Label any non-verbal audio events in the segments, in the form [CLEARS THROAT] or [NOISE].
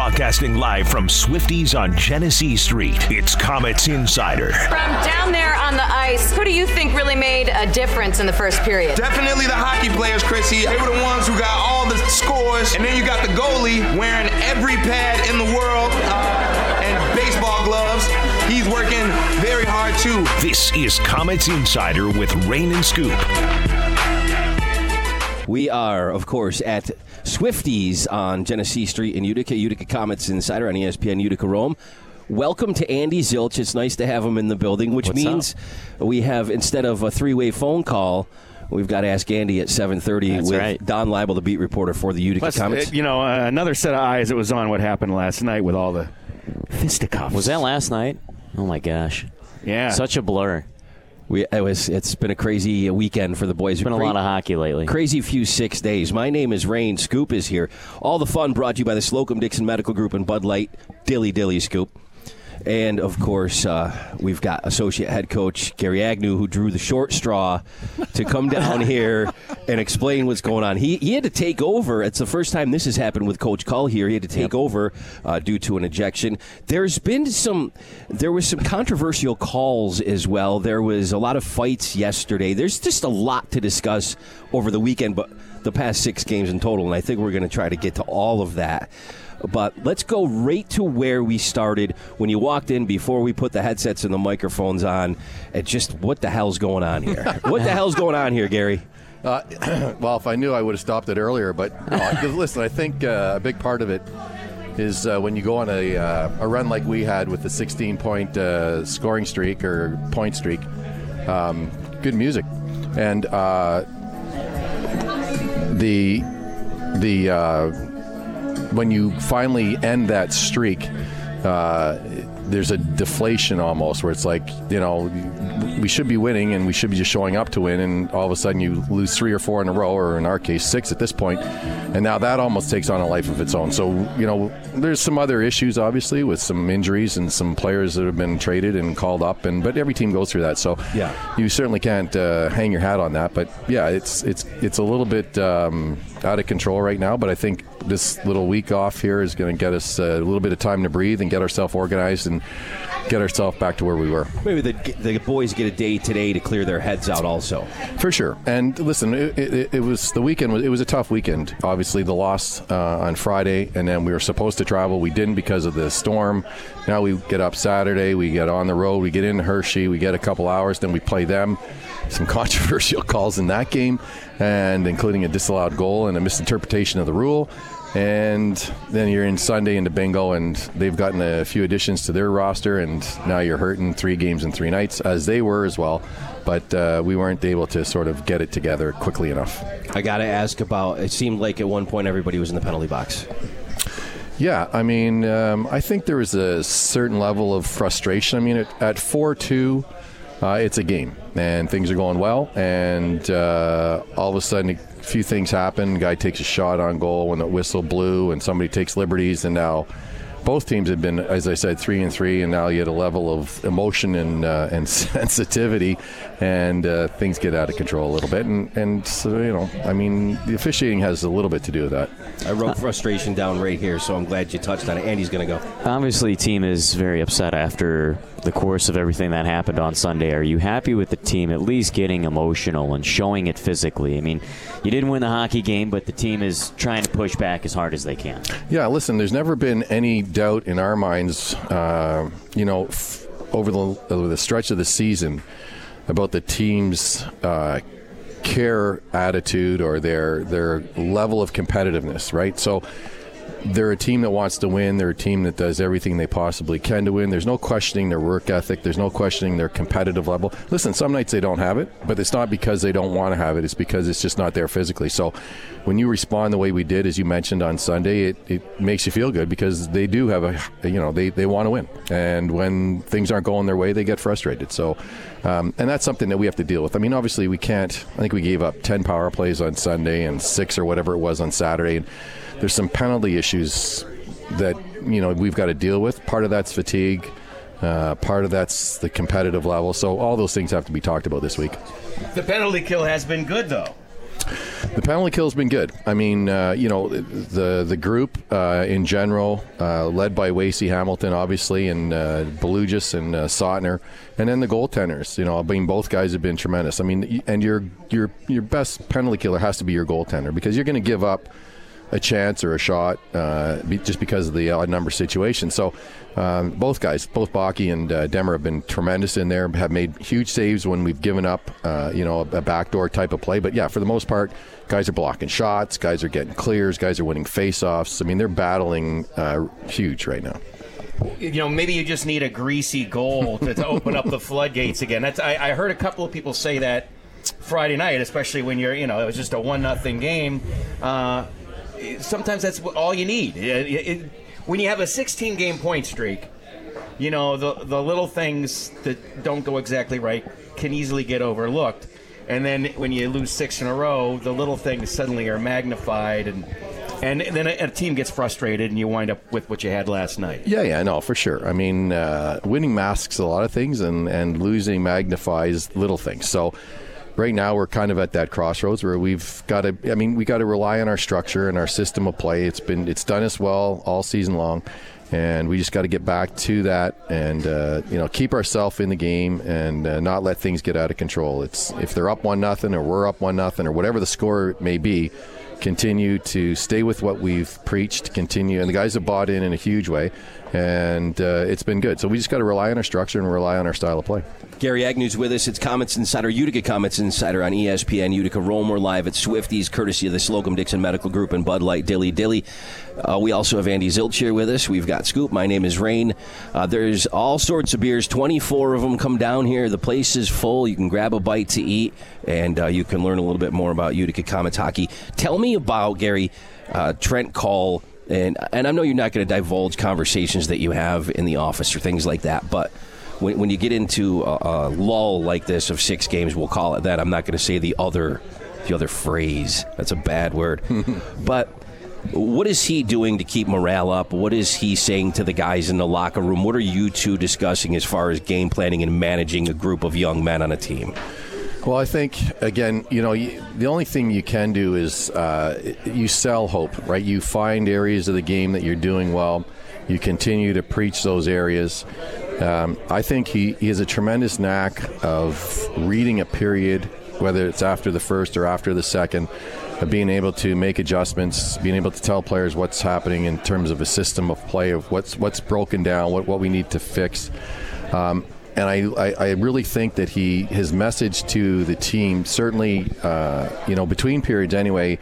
Broadcasting live from Swifty's on Genesee Street, it's Comets Insider. From down there on the ice, who do you think really made a difference in the first period? Definitely the hockey players, Chrissy. They were the ones who got all the scores, and then you got the goalie wearing every pad in the world uh, and baseball gloves. He's working very hard too. This is Comets Insider with Rain and Scoop. We are, of course, at Swifty's on Genesee Street in Utica, Utica Comets Insider on ESPN Utica Rome. Welcome to Andy Zilch. It's nice to have him in the building, which What's means we have instead of a three-way phone call, we've got to ask Andy at 7:30 That's with right. Don Laible, the beat reporter for the Utica Plus, Comets. uh, you know, uh, another set of eyes that was on what happened last night with all the fisticuffs. Was that last night? Oh my gosh, Yeah. such a blur. We, it was. It's been a crazy weekend for the boys. It's been a lot of hockey lately. Crazy few six days. My name is Rain. Scoop is here. All the fun brought to you by the Slocum Dixon Medical Group and Bud Light. Dilly Dilly Scoop. And of course, uh, we've got associate head coach Gary Agnew, who drew the short straw to come down here and explain what's going on. He, he had to take over. It's the first time this has happened with Coach Cull here. He had to take over uh, due to an ejection. There's been some, there was some controversial calls as well. There was a lot of fights yesterday. There's just a lot to discuss over the weekend, but the past six games in total, and I think we're going to try to get to all of that. But let's go right to where we started when you walked in before we put the headsets and the microphones on. And just what the hell's going on here? [LAUGHS] what the hell's going on here, Gary? Uh, [CLEARS THROAT] well, if I knew, I would have stopped it earlier. But 'cause listen, I think uh, a big part of it is uh, when you go on a, uh, a run like we had with the 16 point uh, scoring streak or point streak, um, good music, and uh, the the uh, when you finally end that streak. Uh, there's a deflation almost where it's like you know we should be winning and we should be just showing up to win and all of a sudden you lose three or four in a row or in our case six at this point and now that almost takes on a life of its own so you know there's some other issues obviously with some injuries and some players that have been traded and called up and but every team goes through that so Yeah. you certainly can't uh, hang your hat on that but yeah it's it's it's a little bit um, out of control right now but I think this little week off here is going to get us uh, a little bit of time to breathe and get ourselves organized and get ourselves back to where we were. Maybe the, the boys get a day today to clear their heads out also. For sure. And listen, it, it, it was the weekend. It was a tough weekend. Obviously, the loss uh, on Friday, and then we were supposed to travel. We didn't because of the storm. Now we get up Saturday. We get on the road. We get in Hershey. We get a couple hours. Then we play them. Some [LAUGHS] controversial calls in that game, and including a disallowed goal and a misinterpretation of the rule. And then you're in Sunday into bingo, and they've gotten a few additions to their roster, and now you're hurting three games in three nights, as they were as well. But uh, we weren't able to sort of get it together quickly enough. I got to ask about. It seemed like at one point everybody was in the penalty box. Yeah, I mean, um, I think there was a certain level of frustration. I mean, at, at 4 2, uh, it's a game, and things are going well, and uh, all of a sudden, a few things happen. Guy takes a shot on goal when the whistle blew, and somebody takes liberties, and now. Both teams have been, as I said, three and three, and now you had a level of emotion and uh, and [LAUGHS] sensitivity, and uh, things get out of control a little bit. And, and so, you know, I mean, the officiating has a little bit to do with that. I wrote frustration down right here, so I'm glad you touched on it. Andy's going to go. Obviously, team is very upset after the course of everything that happened on Sunday. Are you happy with the team at least getting emotional and showing it physically? I mean, you didn't win the hockey game, but the team is trying to push back as hard as they can. Yeah, listen, there's never been any doubt in our minds, uh, you know, f- over the, the stretch of the season about the team's uh, care attitude or their their level of competitiveness, right? So they're a team that wants to win. They're a team that does everything they possibly can to win. There's no questioning their work ethic. There's no questioning their competitive level. Listen, some nights they don't have it, but it's not because they don't want to have it. It's because it's just not there physically. So when you respond the way we did, as you mentioned on Sunday, it, it makes you feel good because they do have a, you know, they, they want to win. And when things aren't going their way, they get frustrated. So, um, and that's something that we have to deal with. I mean, obviously we can't, I think we gave up 10 power plays on Sunday and six or whatever it was on Saturday. And there's some penalty issues that you know we've got to deal with. Part of that's fatigue. Uh, part of that's the competitive level. So all those things have to be talked about this week. The penalty kill has been good, though. The penalty kill's been good. I mean, uh, you know, the the group uh, in general, uh, led by Wacey Hamilton, obviously, and uh, Belugis and uh, Sautner, and then the goaltenders. You know, I mean, both guys have been tremendous. I mean, and your your your best penalty killer has to be your goaltender because you're going to give up a chance or a shot uh, just because of the odd number situation. So um, both guys, both Baki and uh, Demer, have been tremendous in there. Have made huge saves when we've given up, uh, you know, a, a backdoor type of play. But yeah, for the most part, guys are blocking shots, guys are getting clears, guys are winning faceoffs. I mean, they're battling uh, huge right now you know, maybe you just need a greasy goal to, to open up the floodgates again. That's I, I, heard a couple of people say that Friday night, especially when you're, you know, it was just a one nothing game. Uh, sometimes that's all you need. It, it, when you have a 16 game point streak, you know the the little things that don't go exactly right can easily get overlooked. And then when you lose six in a row, the little things suddenly are magnified and and then a, a, team gets frustrated and you wind up with what you had last night. Yeah, yeah, no, for sure. I mean, uh, winning masks a lot of things and, and losing magnifies little things. So right now we're kind of at that crossroads where we've got to I mean we got to rely on our structure and our system of play. It's been it's done us well all season long. And we just got to get back to that, and uh, you know, keep ourselves in the game, and uh, not let things get out of control. It's if they're up one nothing, or we're up one nothing, or whatever the score may be, continue to stay with what we've preached. Continue, and the guys have bought in in a huge way, and uh, it's been good. So we just got to rely on our structure and rely on our style of play. Gary Agnew's with us. It's Comets Insider, Utica Comets Insider on ESPN Utica Rome. We're live at Swifty's, courtesy of the Slocum Dixon Medical Group and Bud Light Dilly Dilly. Uh, we also have Andy Zilch here with us. We've got Scoop. My name is Rain. Uh, there's all sorts of beers. 24 of them come down here. The place is full. You can grab a bite to eat, and uh, you can learn a little bit more about Utica Comets hockey. Tell me about, Gary, uh, Trent Cull. And, and I know you're not going to divulge conversations that you have in the office or things like that, but – when, when you get into a, a lull like this of six games, we'll call it that. I'm not going to say the other the other phrase. That's a bad word. [LAUGHS] but what is he doing to keep morale up? What is he saying to the guys in the locker room? What are you two discussing as far as game planning and managing a group of young men on a team? Well, I think again, you know, the only thing you can do is uh, you sell hope, right? You find areas of the game that you're doing well. You continue to preach those areas. Um, I think he, he has a tremendous knack of reading a period, whether it's after the first or after the second, of being able to make adjustments, being able to tell players what's happening in terms of a system of play, of what's what's broken down, what, what we need to fix. Um, and I, I, I, really think that he his message to the team certainly uh, you know between periods anyway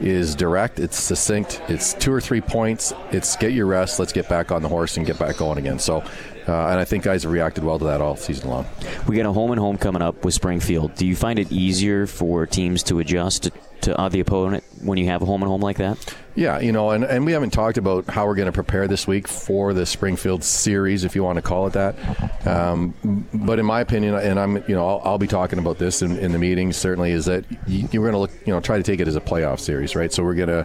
is direct it's succinct it's two or three points it's get your rest let's get back on the horse and get back going again so uh, and I think guys have reacted well to that all season long. We got a home and home coming up with Springfield. Do you find it easier for teams to adjust to, uh, the opponent when you have a home and home like that? Yeah, you know, and, and we haven't talked about how we're going to prepare this week for the Springfield series, if you want to call it that. Um, but in my opinion, and I'm, you know, I'll, I'll be talking about this in, in, the meetings. Certainly, is that you, you're going to look, you know, try to take it as a playoff series, right? So we're going to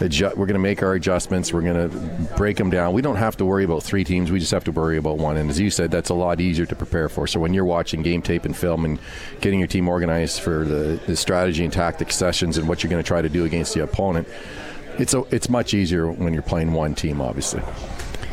adjust, we're going to make our adjustments. We're going to break them down. We don't have to worry about three teams. We just have to worry about one. And as you said, that's a lot easier to prepare for. So when you're watching game tape and film and getting your team organized for the, the strategy and tactic sessions and what you're going to try to do against the opponent, it's a, it's much easier when you're playing one team, obviously.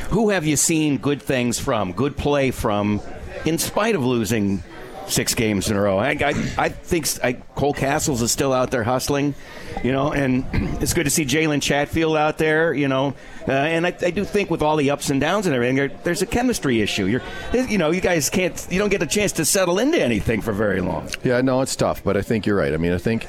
Who have you seen good things from, good play from, in spite of losing six games in a row. I, I, I think I, Cole Cassels is still out there hustling, you know, and [CLEARS THROAT] it's good to see Jalen Chatfield out there, you know. Uh, and I, I, do think with all the ups and downs and everything, there, there's a chemistry issue. You're, you know, you guys can't, you don't get a chance to settle into anything for very long. Yeah, no, it's tough, but I think you're right. I mean, I think,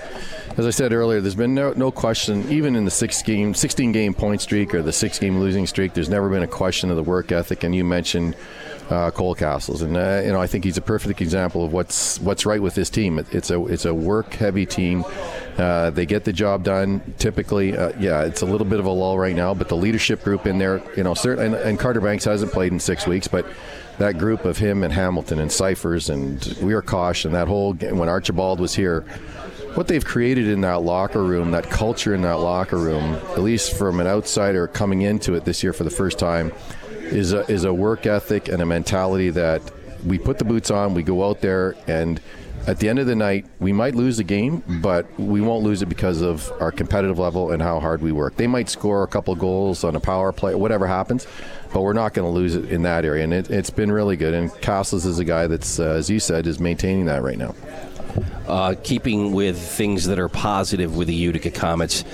as I said earlier, there's been no, no question, even in the six game, 16 game point streak or the six game losing streak, there's never been a question of the work ethic. And you mentioned uh, Cole Cassels, and uh, you know I think he's a perfect example of what's what's right with this team. It, it's a it's a work heavy team. Uh, they get the job done. Typically, uh, yeah, it's a little bit of a lull right now, but the leadership group in there, you know, certain, and, and Carter Bancks hasn't played in six weeks, but that group of him and Hamilton and Sifers and we are caution that whole when Archibald was here what they've created in that locker room, that culture in that locker room, at least from an outsider coming into it this year for the first time, is a, is a work ethic and a mentality that we put the boots on, we go out there, and at the end of the night, we might lose the game, but we won't lose it because of our competitive level and how hard we work. They might score a couple goals on a power play, whatever happens, but we're not going to lose it in that area. And it, it's been really good. And Cassels is a guy that's, uh, as you said, is maintaining that right now. Uh, keeping with things that are positive with the Utica Comets,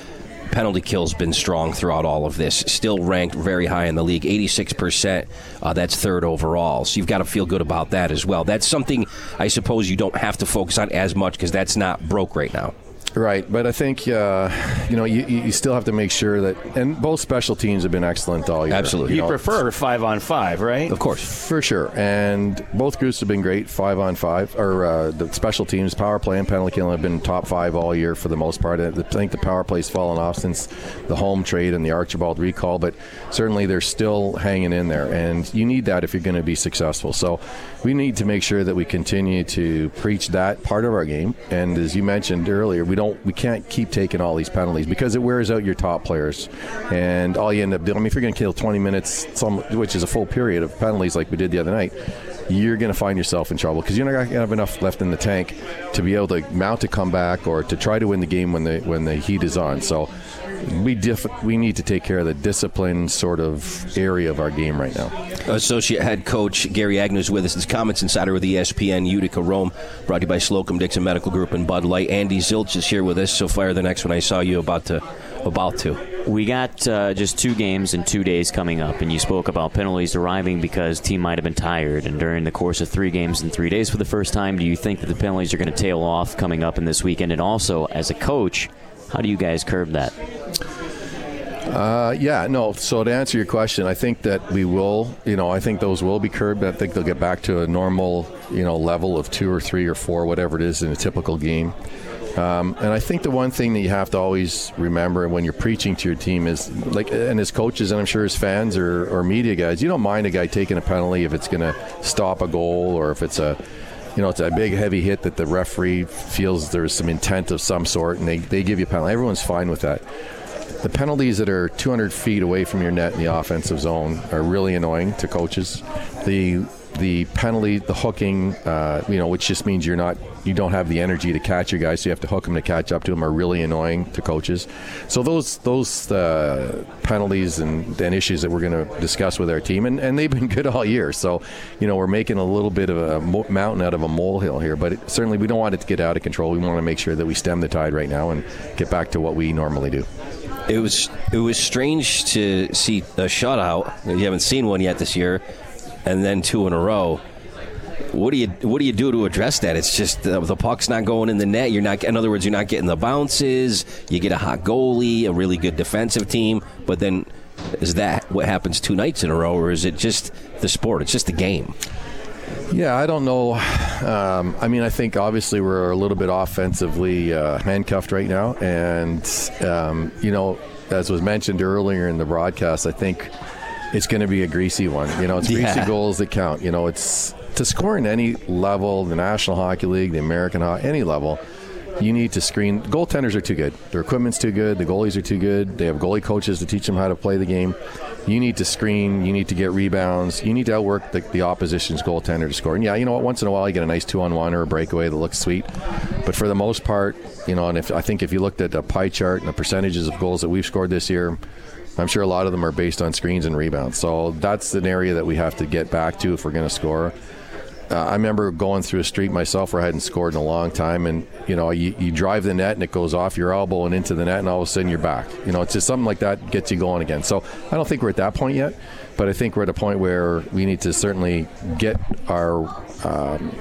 penalty kill's been strong throughout all of this. Still ranked very high in the league, 86%. Uh, that's third overall. So you've got to feel good about that as well. That's something I suppose you don't have to focus on as much because that's not broke right now. Right, but I think uh, you know you, you still have to make sure that, and both special teams have been excellent all year. Absolutely. You know, prefer five on five, right? Of course. For sure, and both groups have been great, five on five. Or uh, the special teams, power play and penalty killing have been top five all year for the most part. I think the power play's fallen off since the Holm trade and the Archibald recall, but certainly they're still hanging in there, and you need that if you're going to be successful. So we need to make sure that we continue to preach that part of our game. And as you mentioned earlier, we don't, we can't keep taking all these penalties because it wears out your top players, and all you end up doing. I mean, if you're going to kill 20 minutes, some which is a full period of penalties like we did the other night you're going to find yourself in trouble because you're not going to have enough left in the tank to be able to mount a comeback or to try to win the game when the when the heat is on. So we diff- we need to take care of the discipline sort of area of our game right now. Associate head coach Gary Agnew is with us. It's Comets Insider with ESPN Utica Rome, brought to you by Slocum Dixon Medical Group and Bud Light. Andy Zilch is here with us. So fire the next one. I saw you about to about to. We got uh, just two games in two days coming up, and you spoke about penalties arriving because team might have been tired. And during the course of three games in three days for the first time, do you think that the penalties are going to tail off coming up in this weekend? And also, as a coach, how do you guys curb that? Uh, yeah, no. So to answer your question, I think that we will. You know, I think those will be curbed. I think they'll get back to a normal, you know, level of two or three or four, whatever it is in a typical game. Um, and I think the one thing that you have to always remember when you're preaching to your team is like, and as coaches, and I'm sure as fans or, or media guys, you don't mind a guy taking a penalty if it's going to stop a goal or if it's a, you know, it's a big heavy hit that the referee feels there's some intent of some sort, and they, they give you a penalty. Everyone's fine with that. The penalties that are 200 feet away from your net in the offensive zone are really annoying to coaches. The the penalty, the hooking, uh, you know, which just means you're not, you don't have the energy to catch your guys, so you have to hook them to catch up to them, are really annoying to coaches. So those those uh, penalties and, and issues that we're going to discuss with our team, and, and they've been good all year. So, you know, we're making a little bit of a mo- mountain out of a molehill here, but it, certainly we don't want it to get out of control. We want to make sure that we stem the tide right now and get back to what we normally do. It was it was strange to see a shutout. You haven't seen one yet this year, and then two in a row. What do you what do you do to address that? It's just uh, the puck's not going in the net. You're not. In other words, you're not getting the bounces. You get a hot goalie, a really good defensive team, but then is that what happens two nights in a row, or is it just the sport? It's just the game. Yeah, I don't know. Um, I mean, I think obviously we're a little bit offensively uh, handcuffed right now, and um, you know, as was mentioned earlier in the broadcast, I think it's going to be a greasy one. You know, it's greasy Yeah. goals that count. You know, it's to score in any level, the National Hockey League, the American Hockey, any level. You need to screen. Goaltenders are too good. Their equipment's too good. The goalies are too good. They have goalie coaches to teach them how to play the game. You need to screen. You need to get rebounds. You need to outwork the, the opposition's goaltender to score. And yeah, you know what? Once in a while, you get a nice two-on-one or a breakaway that looks sweet. But for the most part, you know, and if I think if you looked at a pie chart and the percentages of goals that we've scored this year, I'm sure a lot of them are based on screens and rebounds. So that's an area that we have to get back to if we're going to score. Uh, I remember going through a street myself where I hadn't scored in a long time, and you know, you, you drive the net and it goes off your elbow and into the net, and all of a sudden you're back. You know, it's just something like that gets you going again. So I don't think we're at that point yet, but I think we're at a point where we need to certainly get our um,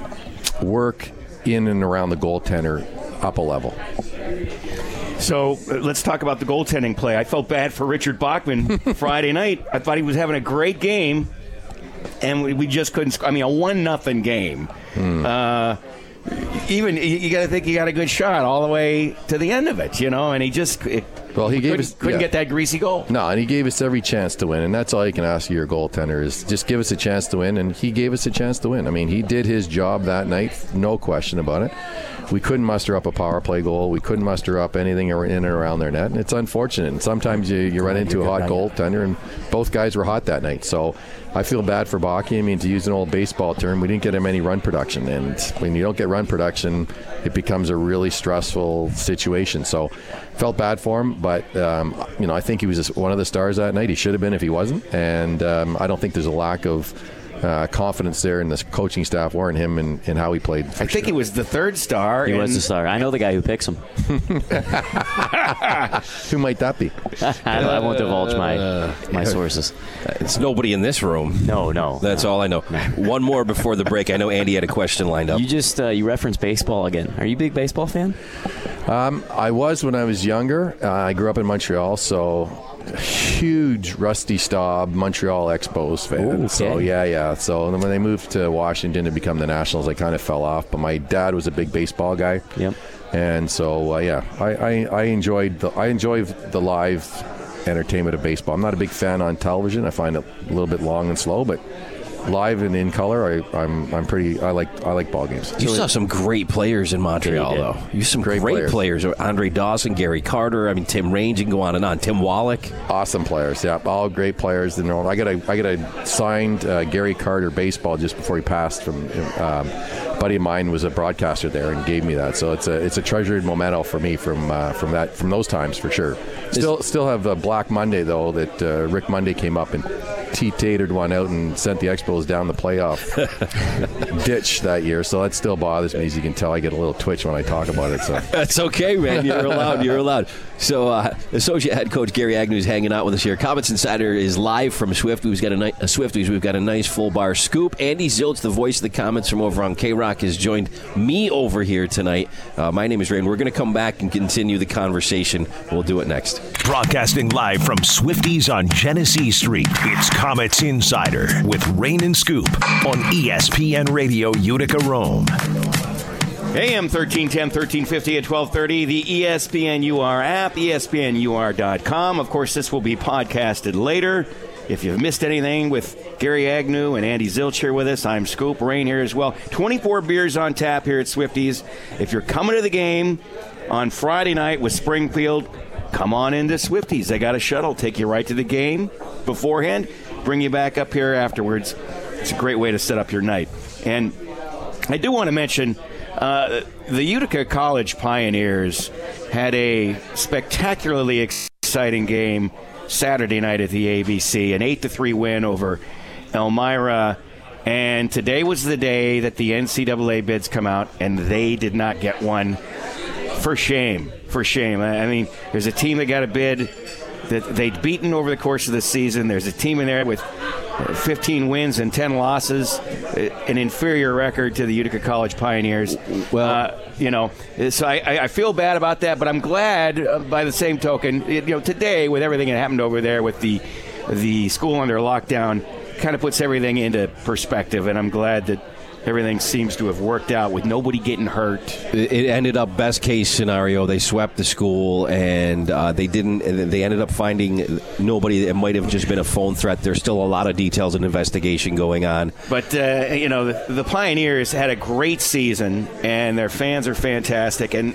work in and around the goaltender up a level. So uh, let's talk about the goaltending play. I felt bad for Richard Bachman [LAUGHS] Friday night. I thought he was having a great game, and we, we just couldn't. sc- I mean, a one nothing game. Uh, even you, you got to think he got a good shot all the way to the end of it, you know. And he just it, Well, he gave couldn't, us couldn't yeah. get that greasy goal. No, and he gave us every chance to win, and that's all you can ask of your goaltender is just give us a chance to win, and he gave us a chance to win. I mean, he did his job that night, no question about it. We couldn't muster up a power play goal. We couldn't muster up anything in and around their net, and it's unfortunate. And sometimes you, you run into a hot goaltender, and both guys were hot that night. So I feel bad for Baki. I mean, to use an old baseball term, we didn't get him any run production, and when you don't get run production, it becomes a really stressful situation. So felt bad for him, but um, you know, I think he was just one of the stars that night. He should have been if he wasn't, and um, I don't think there's a lack of. Uh, confidence there in the coaching staff or in him and, and how he played. I think he was the third star. He was the star. I know the guy who picks him. [LAUGHS] Who might that be? [LAUGHS] I, I won't divulge my my sources. It's nobody in this room. No, no. That's all I know. [LAUGHS] One more before the break. I know Andy had a question lined up. You just uh, you referenced baseball again. Are you a big baseball fan? I was when I was younger. Uh, I grew up in Montreal, so huge Rusty Staub Montreal Expos fan. Ooh, So yeah, yeah. So then when they moved to Washington to become the Nationals, I kind of fell off. But my dad was a big baseball guy. Yep. And so uh, yeah, I, I, I enjoyed the I enjoy the live entertainment of baseball. I'm not a big fan on television. I find it a little bit long and slow, but live and in color, I, I'm I'm pretty. I like I like ball games. You saw some great players in Montreal, though. You some great, Great players. Andre Dawson, Gary Carter. I mean, Tim Raines You can go on and on. Tim Wallach. Awesome players, yeah, all great players. You know, I got a I got a signed uh, Gary Carter baseball just before he passed. From um, a buddy of mine was a broadcaster there and gave me that. So it's a it's a treasured memento for me from uh, from that from those times for sure. Still still have a Black Monday though that uh, Rick Monday came up and T tatered one out and sent the Expos down the playoff [LAUGHS] ditch that year. So that still bothers me. As you can tell, I get a little twitch when I talk about it. So. That's okay, man. You're allowed. You're allowed. So, uh, associate head coach Gary Agnew is hanging out with us here. Comets Insider is live from Swift. We've got a, ni- uh, Swifty's. We've got a nice full bar scoop. Andy Zilch, the voice of the Comets from over on K Rock, has joined me over here tonight. Uh, my name is Ray, and we're going to come back and continue the conversation. We'll do it next. Broadcasting live from Swifty's on Genesee Street, it's Comets Insider with Rain and Scoop on ESPN Radio Utica Rome. AM 1310, 1350 at 1230, the ESPN UR app, ESPNUR.com. Of course, this will be podcasted later. If you've missed anything with Gary Agnew and Andy Zilch here with us, I'm Scoop Rain here as well. 24 beers on tap here at Swifty's. If you're coming to the game on Friday night with Springfield, come on into Swifty's. They got a shuttle, take you right to the game beforehand, bring you back up here afterwards. It's a great way to set up your night. And I do want to mention uh, the Utica College Pioneers had a spectacularly exciting game Saturday night at the ABC, an eight to three win over Elmira. And today was the day that the NCAA bids come out, and they did not get one. For shame, for shame. I mean, there's a team that got a bid that they'd beaten over the course of the season. There's a team in there with 15 wins and 10 losses, an inferior record to the Utica College Pioneers. Well- uh, you know, so I, I- I feel bad about that, but I'm glad uh, by the same token, you know, today with everything that happened over there with the the school under lockdown, kind of puts everything into perspective, and I'm glad that everything seems to have worked out with nobody getting hurt. It ended up best case scenario. They swept the school, and uh, they didn't. They ended up finding nobody. It might have just been a phone threat. There's still a lot of details and investigation going on. But uh, you know, the, the Pioneers had a great season, and their fans are fantastic, and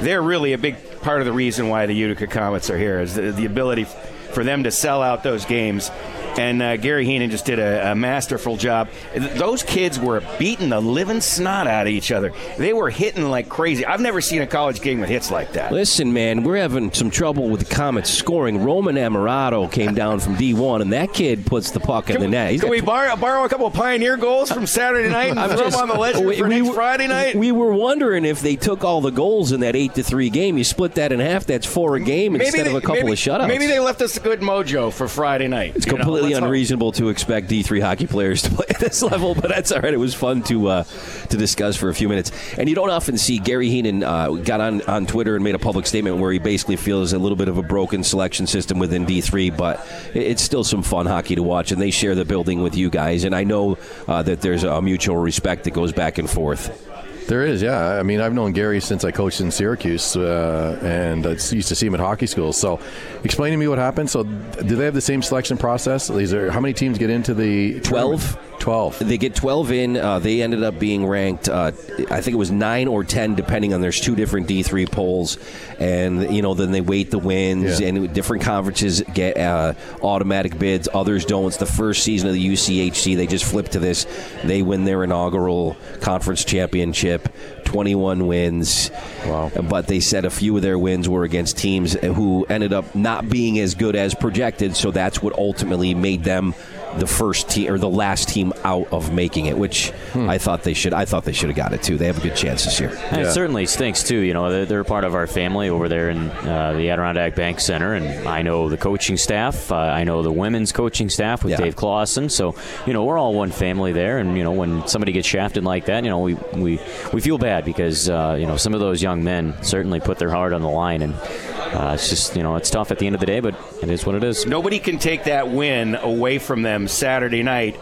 they're really a big part of the reason why the Utica Comets are here is the, the ability for them to sell out those games. And uh, Gary Heenan just did a, a masterful job. Those kids were beating the living snot out of each other. They were hitting like crazy. I've never seen a college game with hits like that. Listen, man, we're having some trouble with the Comets scoring. Roman Amarato came down from D1, and that kid puts the puck in the net. He's Can we borrow, borrow a couple of Pioneer goals from Saturday [LAUGHS] night and throw them on the ledger we- for we next were- Friday night? We were wondering if they took all the goals in that eight to three game. You split that in half. That's four a game instead they, of a couple maybe, of shutouts. Maybe they left us a good mojo for Friday night. It's know, completely unreasonable to expect D3 hockey players [LAUGHS] to play at this level, but that's all right. It was fun to uh, to discuss for a few minutes. And you don't often see Gary Heenan uh, got on, on Twitter and made a public statement where he basically feels a little bit of a broken selection system within D3, but it's still some fun hockey to watch, and they share the building with you guys. And I know uh, that there's a mutual respect that goes back and forth. There is, yeah. I mean, I've known Gary since I coached in Syracuse, uh, and I used to see him at hockey schools. So, explain to me what happened. So, do they have the same selection process? Is there how many teams get into the Twelve. Tournament? Twelve. They get 12 in. Uh, they ended up being ranked, uh, I think it was 9 or 10, depending on there's two different D3 polls. And, you know, then they weight the wins, Yeah. and different conferences get uh, automatic bids. Others don't. It's the first season of the UCHC. They just flip to this. They win their inaugural conference championship, 21 wins. Wow. But they said a few of their wins were against teams who ended up not being as good as projected. So that's what ultimately made them the first team or the last team out of making it, which I thought they should. I thought they should have got it too. They have a good chance this year. And It certainly stinks too. You know, they're, they're part of our family over there in uh, the Adirondack Bank Center, and I know the coaching staff. Uh, I know the women's coaching staff with Yeah. Dave Clausen. So you know, we're all one family there. And you know, when somebody gets shafted like that, you know, we we, we feel bad because uh, you know some of those young men certainly put their heart on the line, and uh, it's just you know it's tough at the end of the day, but it is what it is. Nobody can take that win away from them Saturday night.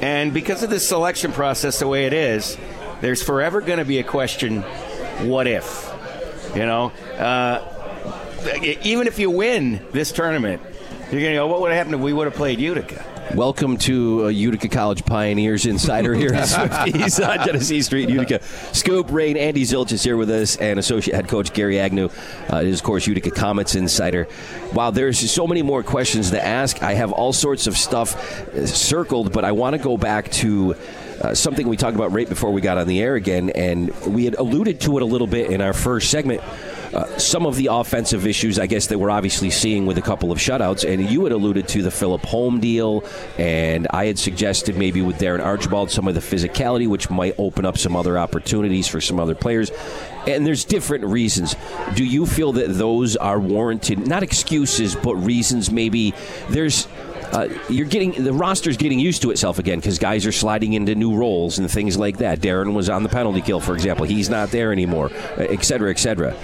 And because of the selection process the way it is, there's forever going to be a question what if? You know? Uh, even if you win this tournament, you're going to go, what would have happened if we would have played Utica? Welcome to uh, Utica College Pioneers Insider here at [LAUGHS] Swifty's on Genesee Street, Utica. Scoop, Rain, Andy Zilch is here with us, and Associate Head Coach Gary Agnew uh, is, of course, Utica Comets Insider. Wow, there's so many more questions to ask. I have all sorts of stuff uh, circled, but I want to go back to. Uh, something we talked about right before we got on the air again, and we had alluded to it a little bit in our first segment. Uh, some of the offensive issues, I guess, that we're obviously seeing with a couple of shutouts, and you had alluded to the Philip Holm deal, and I had suggested maybe with Darren Archibald some of the physicality, which might open up some other opportunities for some other players. And there's different reasons. Do you feel that those are warranted? Not excuses, but reasons. Maybe there's uh, you're getting the roster's getting used to itself again because guys are sliding into new roles and things like that. Darren was on the penalty kill, for example. He's not there anymore, et cetera, et cetera.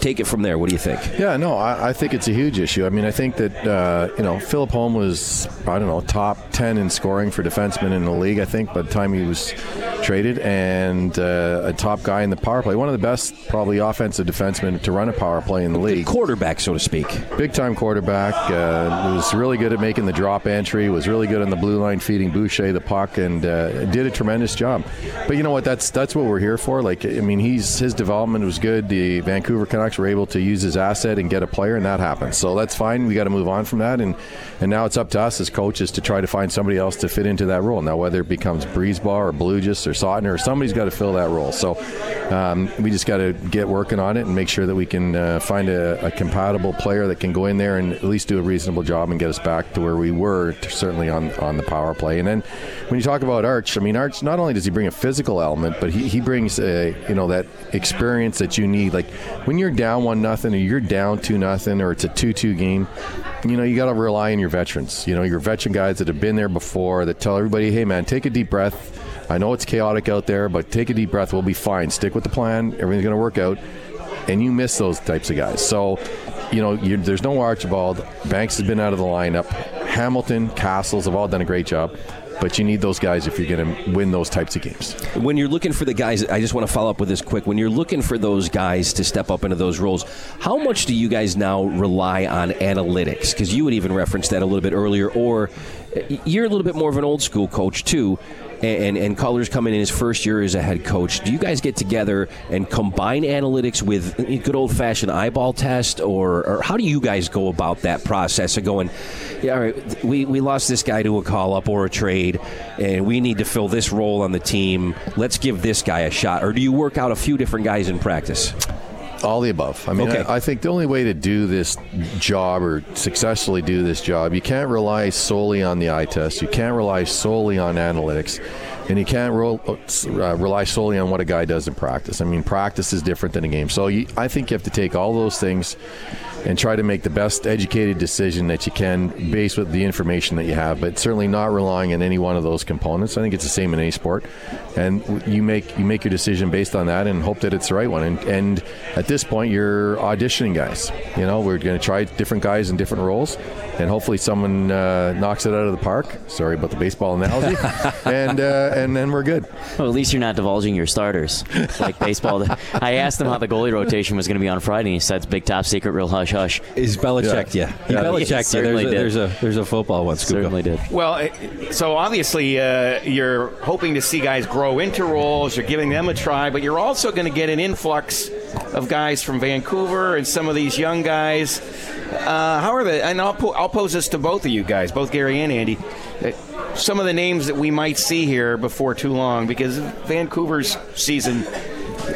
Take it from there. What do you think? Yeah, no, I, I think it's a huge issue. I mean, I think that uh, you know Philip Holm was I don't know top ten in scoring for defensemen in the league. I think by the time he was traded, and uh, a top guy in the power play, one of the best probably offensive defensemen to run a power play in the league. Quarterback, so to speak. Big time quarterback. Uh, was really good at making the drop entry. Was really good on the blue line, feeding Boucher the puck, and uh, did a tremendous job. But you know what? That's that's what we're here for. Like I mean, he's his development was good. The Vancouver Canucks were able to use his asset and get a player, and that happened. So that's fine. We got to move on from that, and and now it's up to us as coaches to try to find somebody else to fit into that role. Now whether it becomes Brisebois or Blugis or Sautner or somebody's got to fill that role. So um, we just got to get working on it and make sure that we can uh, find a, a compatible player that can go in there and at least do a reasonable job and get us back to where we were, certainly on on the power play. And then when you talk about Arch, I mean Arch not only does he bring a physical element, but he, he brings a, you know that experience that you need. Like when you're down one nothing or you're down two nothing or it's a two two game, you know you got to rely on your veterans. You know your veteran guys that have been there before that tell everybody, hey man, take a deep breath. I know it's chaotic out there, but take a deep breath. We'll be fine. Stick with the plan. Everything's going to work out. And you miss those types of guys. So, you know, you, there's no Archibald. Bancks has been out of the lineup. Hamilton, Cassels have all done a great job. But you need those guys if you're going to win those types of games. When you're looking for the guys, I just want to follow up with this quick. When you're looking for those guys to step up into those roles, how much do you guys now rely on analytics? Because you had even referenced that a little bit earlier, or you're a little bit more of an old school coach too. And, and Color's coming in his first year as a head coach. Do you guys get together and combine analytics with good old fashioned eyeball test, or, or how do you guys go about that process of going, yeah, all right, we, we lost this guy to a call up or a trade, and we need to fill this role on the team. Let's give this guy a shot. Or do you work out a few different guys in practice? All the above. I mean, Okay. I, I think the only way to do this job or successfully do this job, you can't rely solely on the eye test. You can't rely solely on analytics. And you can't ro- uh, rely solely on what a guy does in practice. I mean, practice is different than a game. So you, I think you have to take all those things and try to make the best educated decision that you can based with the information that you have, but certainly not relying on any one of those components. I think it's the same in any sport, and you make you make your decision based on that and hope that it's the right one. And, and at this point, you're auditioning guys. You know, we're going to try different guys in different roles, and hopefully someone uh, knocks it out of the park. Sorry about the baseball analogy, [LAUGHS] and uh, and then we're good. Well, at least you're not divulging your starters like baseball. I asked him how the goalie rotation was going to be on Friday, and he said it's big top secret, real hush hush. Is Belichick? Yeah, he Yeah, Belichicked he you. certainly There's a, did. there's a there's a football one. Scoop. Certainly did. Well, uh, so obviously uh, you're hoping to see guys grow into roles. You're giving them a try, but you're also going to get an influx of guys from Vancouver and some of these young guys. Uh, how are they? And I'll, po- I'll pose this to both of you guys, both Gary and Andy. Uh, Some of the names that we might see here before too long, because Vancouver's season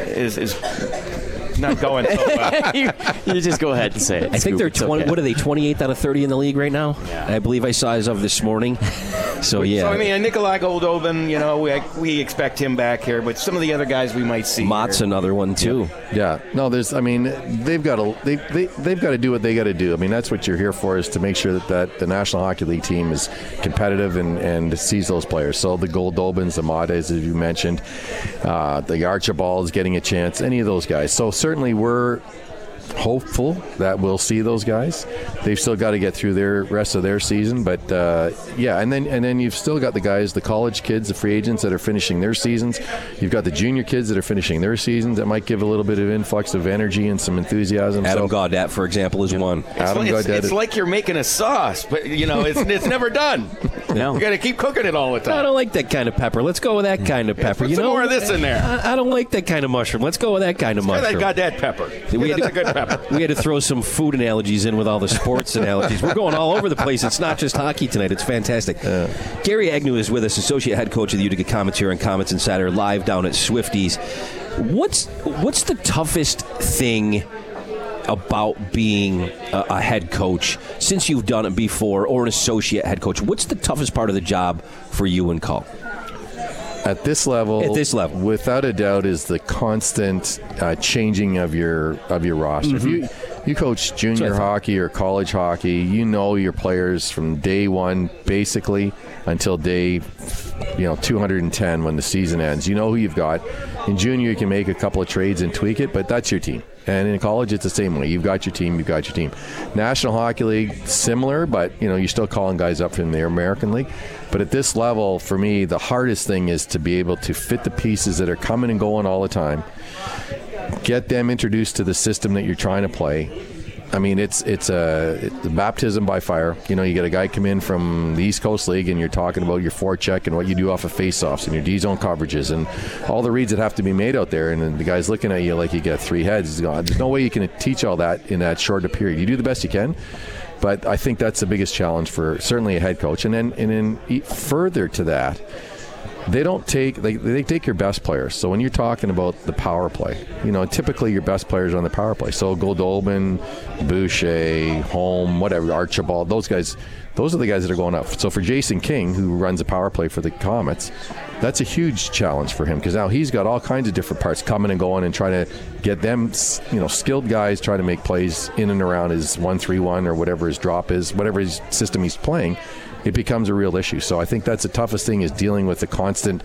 is, is not going so [LAUGHS] well. you, you just go ahead and say it. I think Scoop. they're 20. okay. What are they? 28th out of 30 in the league right now. Yeah. I believe I saw as of this morning. So yeah, So I mean, Nikolai Goldobin, you know, we, we expect him back here, but some of the other guys we might see. Motte's here. another one too. Yeah, no, there's. I mean, they've got to they, they they've got to do what they got to do. I mean, that's what you're here for is to make sure that, that the National Hockey League team is competitive and, and sees those players. So the Goldobins, the Mades, as you mentioned, uh, the Archibalds getting a chance, any of those guys. So certainly we're hopeful that we'll see those guys. They've still got to get through their rest of their season, but uh, yeah, and then and then you've still got the guys, the college kids, the free agents that are finishing their seasons. You've got the junior kids that are finishing their seasons. That might give a little bit of influx of energy and some enthusiasm. Adam so, Gaudette, for example, is one. Adam it's, Gaudette it's is- like you're making a sauce, but you know it's, it's never done. [LAUGHS] No. You got to keep cooking it all the time. I don't like that kind of pepper. Let's go with that kind of pepper. Put you some know, more of this in there. I, I don't like that kind of mushroom. Let's go with that kind of Try mushroom. that got that pepper. We Yeah, had that's a to- good [LAUGHS] pepper. We had to throw some food analogies in with all the sports analogies. We're going all over the place. It's not just hockey tonight. It's fantastic. Gary Agnew is with us, associate head coach of the Utica Comets here on Comets Insider, live down at Swifty's. What's what's the toughest thing about being a, a head coach since you've done it before, or an associate head coach? What's the toughest part of the job for you and Cull? at this level, At this level. without a doubt, is the constant uh, changing of your of your roster. If you you coach junior what I thought. hockey or college hockey, you know your players from day one basically until day you know 210 when the season ends. You know who you've got. In junior, you can make a couple of trades and tweak it, but that's your team. And in college, it's the same way. You've got your team. You've got your team. National Hockey League, similar, but you know you're still calling guys up from the American League. But at this level, for me, the hardest thing is to be able to fit the pieces that are coming and going all the time. Get them introduced to the system that you're trying to play. I mean, it's it's a it's baptism by fire. You know, you get a guy come in from the East Coast League, and you're talking about your forecheck and what you do off of faceoffs and your D zone coverages and all the reads that have to be made out there. And the guy's looking at you like you got three heads. There's no way you can teach all that in that short a period. You do the best you can, but I think that's the biggest challenge for certainly a head coach. And then and then further to that, they don't take they, they take your best players. So when you're talking about the power play, you know, typically your best players are on the power play. So Goldobin, Boucher, Holm, whatever, Archibald, those guys, those are the guys that are going up. So for Jason King, who runs the power play for the Comets, that's a huge challenge for him because now he's got all kinds of different parts coming and going and trying to get them, you know, skilled guys trying to make plays in and around his one three one or whatever his drop is, whatever his system he's playing it becomes a real issue. So I think that's the toughest thing is dealing with the constant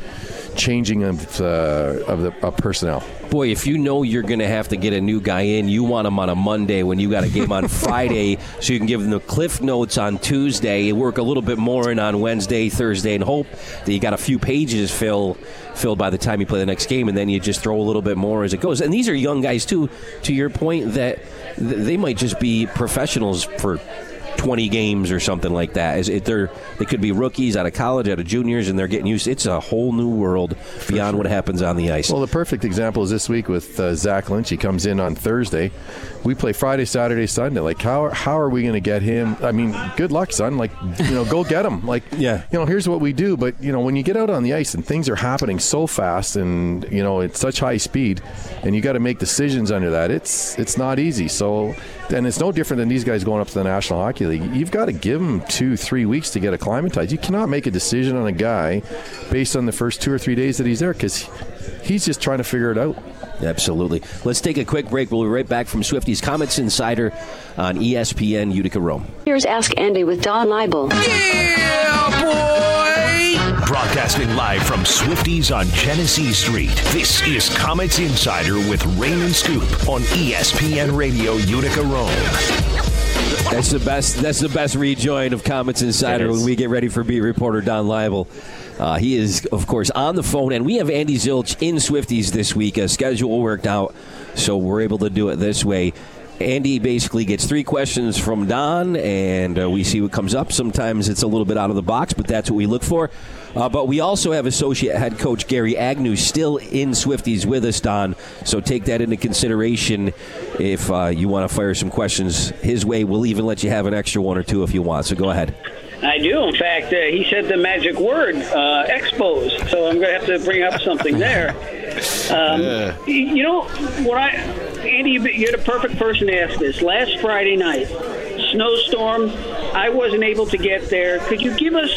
changing of uh, of the of personnel. Boy, if you know you're going to have to get a new guy in, you want him on a Monday when you got a game on [LAUGHS] Friday, so you can give them the cliff notes on Tuesday, work a little bit more in on Wednesday, Thursday, and hope that you got a few pages fill, filled by the time you play the next game, and then you just throw a little bit more as it goes. And these are young guys too. To your point, that th- they might just be professionals for 20 games or something like that. Is it, they're they could be rookies out of college, out of juniors, and they're getting used. It's a whole new world beyond what happens on the ice. Well, the perfect example is this week with uh, Zach Lynch. He comes in on Thursday. We play Friday, Saturday, Sunday. Like how how are we going to get him? I mean, good luck, son. Like you know, go get him. Like [LAUGHS] Yeah. you know, here's what we do. But you know, when you get out on the ice and things are happening so fast and you know it's such high speed, and you got to make decisions under that. It's it's not easy. So and it's no different than these guys going up to the National Hockey League. You've got to give them two, three weeks to get acclimatized. You cannot make a decision on a guy based on the first two or three days that he's there because he's just trying to figure it out. Absolutely. Let's take a quick break. We'll be right back from Swifty's Comets Insider on ESPN Utica Rome. Here's Ask Andy with Don Laible. Yeah, boy! Broadcasting live from Swifty's on Genesee Street. This is Comets Insider with Rain and Scoop on ESPN Radio Utica Rome. That's the best. That's the best rejoin of Comets Insider when we get ready for beat reporter Don Laible. Uh, he is, of course, on the phone, and we have Andy Zilch in Swifty's this week. A schedule worked out, so we're able to do it this way. Andy basically gets three questions from Don, and uh, we see what comes up. Sometimes it's a little bit out of the box, but that's what we look for. Uh, but we also have associate head coach Gary Agnew still in Swifty's with us, Don. So take that into consideration if uh, you want to fire some questions his way. We'll even let you have an extra one or two if you want. So go ahead. I do. In fact, uh, he said the magic word, uh, Expos. So I'm going to have to bring up something there. [LAUGHS] Um, y- You know, what I, Andy, you- you're the perfect person to ask this. Last Friday night, snowstorm. I wasn't able to get there. Could you give us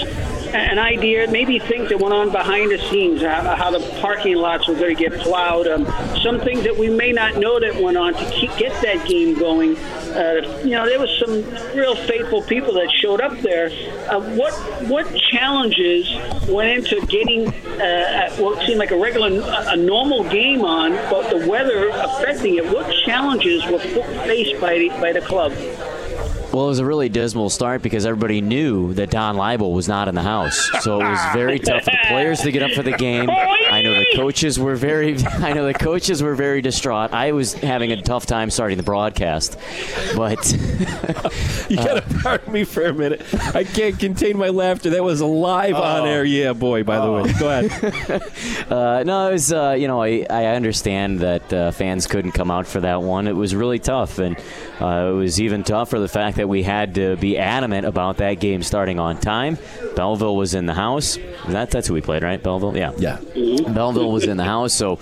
an idea, maybe things that went on behind the scenes, how, how the parking lots were going to get plowed, um, some things that we may not know that went on to keep, get that game going. Uh, you know, there was some real faithful people that showed up there. Uh, what what challenges went into getting uh, what seemed like a regular, a normal game on, but the weather affecting it? What challenges were faced by the, by the club? Well, it was a really dismal start because everybody knew that Don Laible was not in the house, so it was very [LAUGHS] tough for the players to get up for the game. Oh, I know the coaches were very, [LAUGHS] I know the coaches were very distraught. I was having a tough time starting the broadcast, but [LAUGHS] You got to pardon me for a minute. I can't contain my laughter. That was a live on air. Yeah, boy. By the way, go ahead. [LAUGHS] Uh, no, it was. Uh, you know, I, I understand that uh, fans couldn't come out for that one. It was really tough, and uh, it was even tougher the fact that we had to be adamant about that game starting on time. Belleville was in the house. That, that's who we played, right? Belleville, yeah. Yeah. Belleville was in the house, so.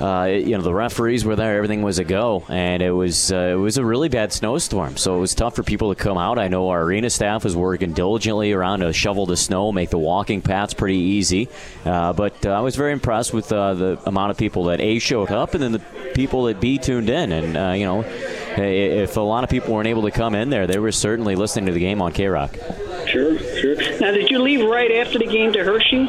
Uh, you know the referees were there; everything was a go, and it was uh, it was a really bad snowstorm. So it was tough for people to come out. I know our arena staff was working diligently around to shovel the snow, make the walking paths pretty easy. Uh, but uh, I was very impressed with uh, the amount of people that a showed up, and then the people that b tuned in. And uh, you know, if a lot of people weren't able to come in there, they were certainly listening to the game on K Rock. Sure, sure. Now, did you leave right after the game to Hershey?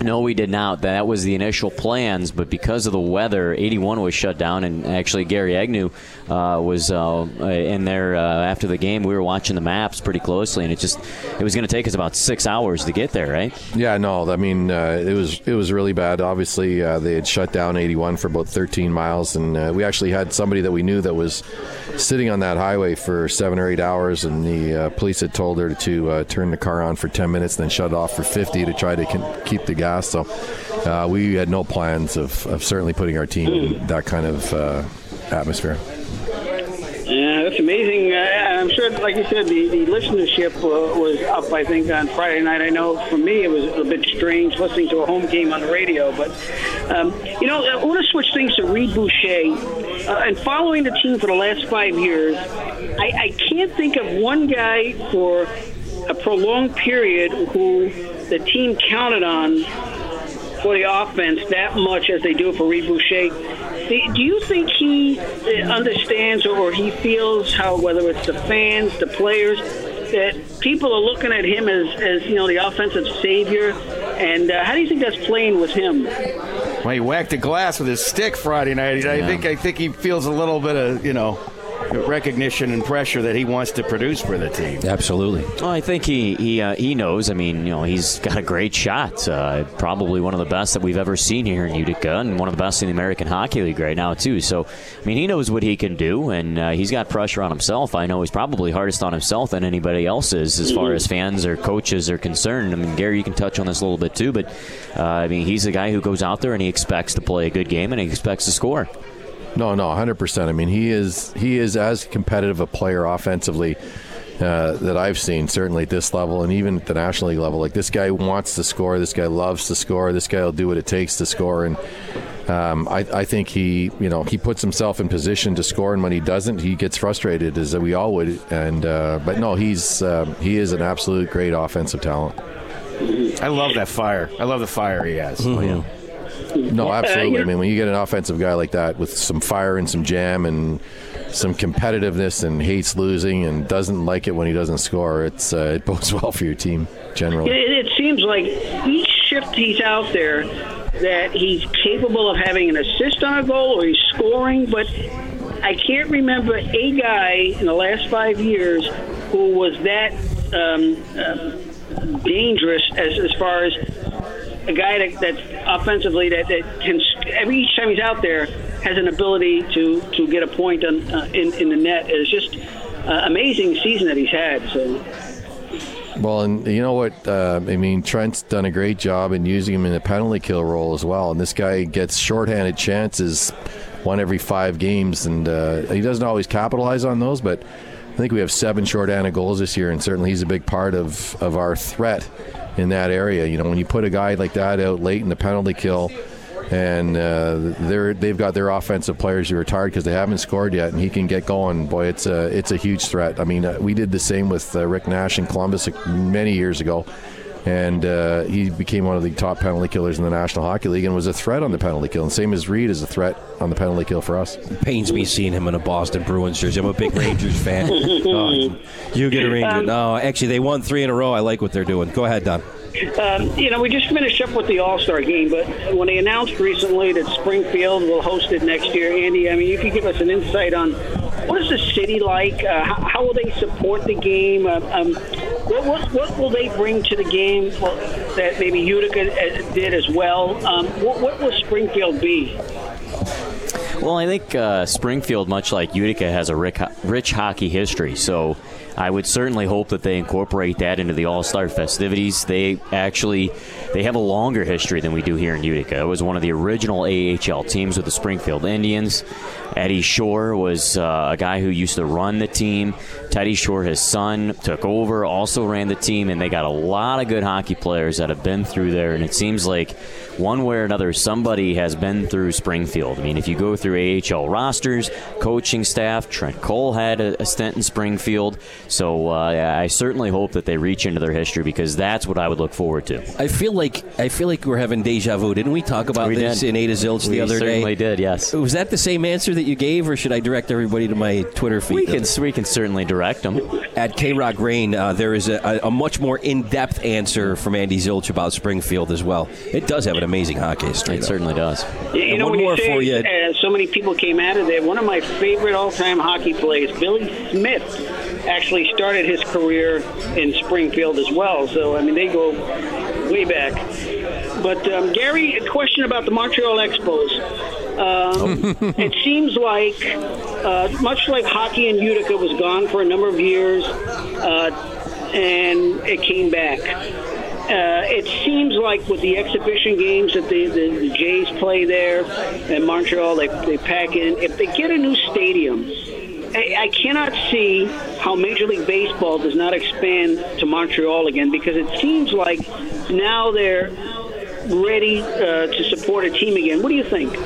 No, we did not. That was the initial plans, but because of the weather, 81 was shut down, and actually Gary Agnew uh, was uh, in there uh, after the game. We were watching the maps pretty closely, and it just it was going to take us about six hours to get there, right? Yeah, no, I mean uh, it was it was really bad. Obviously, uh, they had shut down 81 for about 13 miles, and we actually had somebody that we knew that was sitting on that highway for seven or eight hours, and the police had told her to turn the car on for 10 minutes, then shut it off for 50 to try to keep the gas. So we had no plans of, of certainly putting our team in that kind of uh, atmosphere. That's amazing. Uh, I'm sure, like you said, the, the listenership uh, was up, I think, on Friday night. I know for me it was a bit strange listening to a home game on the radio. But, um, you know, I want to switch things to Reed Boucher. Uh, and following the team for the last five years, I, I can't think of one guy for a prolonged period who the team counted on for the offense that much as they do for Reed Boucher. Do do you think he uh, understands or, or he feels how, whether it's the fans, the players, that people are looking at him as, as you know, the offensive savior? And uh, how do you think that's playing with him? Well, he whacked the glass with his stick Friday night. I think I think he feels a little bit of you know recognition and pressure that he wants to produce for the team. Absolutely. Well, I think he he uh, he knows. I mean, you know, he's got a great shot. Uh, probably one of the best that we've ever seen here in Utica, and one of the best in the American Hockey League right now too. So, I mean, he knows what he can do, and uh, he's got pressure on himself. I know he's probably hardest on himself than anybody else is, as far as fans or coaches are concerned. I mean, Gary, you can touch on this a little bit too, but uh, I mean, he's a guy who goes out there and he expects to play a good game and he expects to score. No, no, hundred percent. I mean, he is he is as competitive a player offensively uh, that I've seen, certainly at this level, and even at the National League level. Like this guy wants to score. This guy loves to score. This guy will do what it takes to score. And um, I, I think he, you know, he puts himself in position to score, and when he doesn't, he gets frustrated, as we all would. And uh, but no, he's uh, he is an absolute great offensive talent. I love that fire. I love the fire he has. Oh, yeah. No, absolutely. I mean, when you get an offensive guy like that with some fire and some jam and some competitiveness and hates losing and doesn't like it when he doesn't score, it's uh, it bodes [LAUGHS] well for your team generally. It, it seems like each shift he's out there, that he's capable of having an assist on a goal or he's scoring, but I can't remember a guy in the last five years who was that um, um, dangerous as, as far as a guy that, that offensively that, that can every each time he's out there has an ability to, to get a point on, uh, in, in the net. It's just uh, amazing season that he's had. So. Well, and you know what? Uh, I mean, Trent's done a great job in using him in the penalty kill role as well. And this guy gets shorthanded chances one every five games, and uh, he doesn't always capitalize on those. But I think we have seven shorthanded goals this year, and certainly he's a big part of, of our threat in that area. You know, when you put a guy like that out late in the penalty kill, and uh, they're they've got their offensive players who are tired because they haven't scored yet, and he can get going. Boy, it's a it's a huge threat. I mean, uh, we did the same with uh, Rick Nash in Columbus many years ago, and uh, he became one of the top penalty killers in the National Hockey League and was a threat on the penalty kill. And same as Reed is a threat on the penalty kill for us. Pains me seeing him in a Boston Bruins jersey. I'm a big Rangers fan. [LAUGHS] Oh, you get a Ranger. Um, no, actually, they won three in a row. I like what they're doing. Go ahead, Don. Um, you know, we just finished up with the All Star game, but when they announced recently that Springfield will host it next year, Andy, I mean, you could give us an insight on what is the city like? Uh, how, how will they support the game? Uh, um, what, what, what will they bring to the game that maybe Utica uh, did as well? Um, what, what will Springfield be? Well, I think uh, Springfield, much like Utica, has a rich, rich hockey history. So I would certainly hope that they incorporate that into the All Star festivities. They actually they have a longer history than we do here in Utica. It was one of the original AHL teams with the Springfield Indians. Eddie Shore was uh, a guy who used to run the team. Teddy Shore, his son, took over, also ran the team, and they got a lot of good hockey players that have been through there. And it seems like one way or another, somebody has been through Springfield. I mean, if you go through AHL rosters, coaching staff, Trent Cull had a, a stint in Springfield. So uh, I certainly hope that they reach into their history because that's what I would look forward to. I feel like I feel like we're having deja vu. Didn't we talk about We this did. in Ada Zilch We the other day? certainly did, yes. Was that the same answer that you gave, or should I direct everybody to my Twitter feed? We can we can certainly direct them. At K Rock Rain, uh, there is a, a, a much more in depth answer from Andy Zilch about Springfield as well. It does have an amazing hockey history. It though. certainly does. You And know, one more you say for you. Uh, so many people came out of there, one of my favorite all-time hockey players, Billy Smith, actually started his career in Springfield as well. So, I mean, they go way back. But, um, Gary, a question about the Montreal Expos. Um, [LAUGHS] it seems like, uh, much like hockey in Utica was gone for a number of years, uh, and it came back. Uh, it seems like with the exhibition games that the, the, the Jays play there in Montreal, they, they pack in. If they get a new stadium, I, I cannot see how Major League Baseball does not expand to Montreal again because it seems like now they're ready uh, to support a team again. What do you think?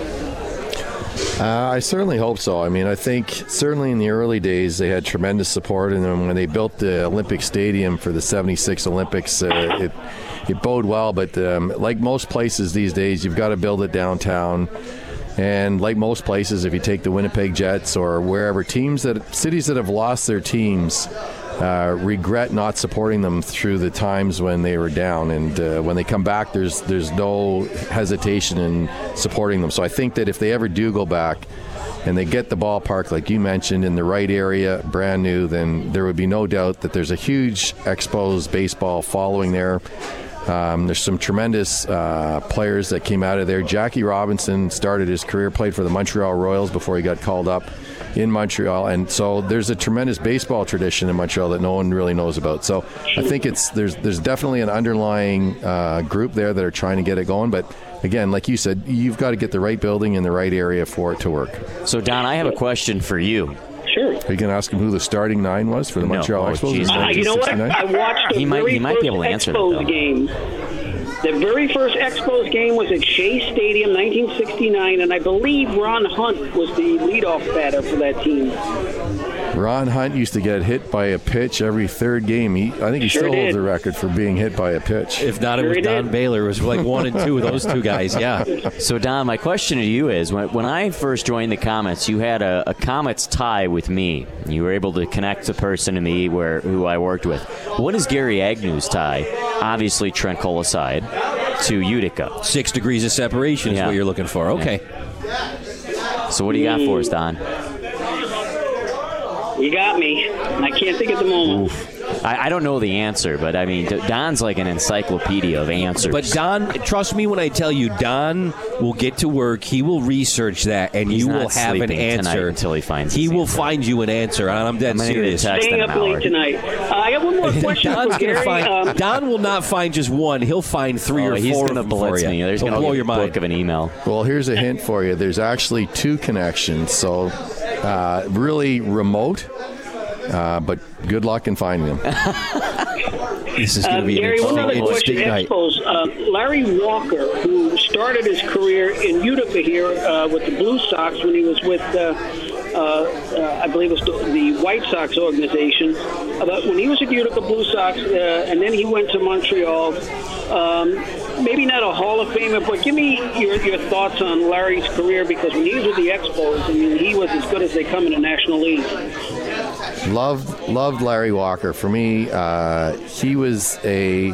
Uh, I certainly hope so. I mean, I think certainly in the early days they had tremendous support, and then when they built the Olympic Stadium for the '76 Olympics, uh, it it bode well. But um, like most places these days, you've got to build it downtown. And like most places, if you take the Winnipeg Jets or wherever, teams that cities that have lost their teams uh, regret not supporting them through the times when they were down, and uh, when they come back, there's there's no hesitation in supporting them. So I think that if they ever do go back, and they get the ballpark like you mentioned in the right area, brand new, then there would be no doubt that there's a huge Expos baseball following there. Um, there's some tremendous uh, players that came out of there. Jackie Robinson started his career, played for the Montreal Royals before he got called up in Montreal, and so there's a tremendous baseball tradition in Montreal that no one really knows about. So I think it's there's there's definitely an underlying uh, group there that are trying to get it going, but. Again, like you said, you've got to get the right building in the right area for it to work. So Don, I have a question for you. Sure. Are you going to ask him who the starting nine was for the No. Montreal Oh, Expos? in. Uh, you know what? I watched the He might- very he might be able to answer that, Expos though. game. The very first Expos game was at Shea Stadium, 1969, and I believe Ron Hunt was the leadoff batter for that team. Ron Hunt used to get hit by a pitch every third game. He, I think he Sure still holds the record for being hit by a pitch. If not, it was he Don did. Baylor. It was like one and two of those two guys. Yeah. [LAUGHS] So, Don, my question to you is when, when I first joined the Comets, you had a, a Comets tie with me. You were able to connect a person to me where who I worked with. What is Gary Agnew's tie? Obviously, Trent Cull aside, to Utica. Six degrees of separation is Yeah. what you're looking for. Okay. So, what do you got for us, Don? You got me. I can't think at the moment. I, I don't know the answer, but I mean, Don's like an encyclopedia of answers. But Don, trust me when I tell you, Don will get to work. He will research that, and He's you will have an answer until he finds He will answer. find you an answer, and I'm dead I'm gonna get a serious. text Staying up late tonight. Uh, I got one more [LAUGHS] question Don's gonna find. Um, Don will not find just one. He'll find three Oh, or he's four gonna of them for blitz me. There's gonna blow your mind. book of an email. Well, here's a hint for you. There's actually two connections, so uh, really remote, uh, but good luck in finding them. [LAUGHS] This is going to Um, be Gary, an one other interesting question. night. Expos. Uh, Larry Walker, who started his career in Utica here uh, with the Blue Sox when he was with, uh, uh, uh, I believe it was the, the White Sox organization. But when he was at Utica Blue Sox, uh, and then he went to Montreal. Um, maybe not a Hall of Famer, but give me your, your thoughts on Larry's career because when he was with the Expos, I mean, he was as good as they come in the National League. loved loved Larry Walker. For me, uh, he was a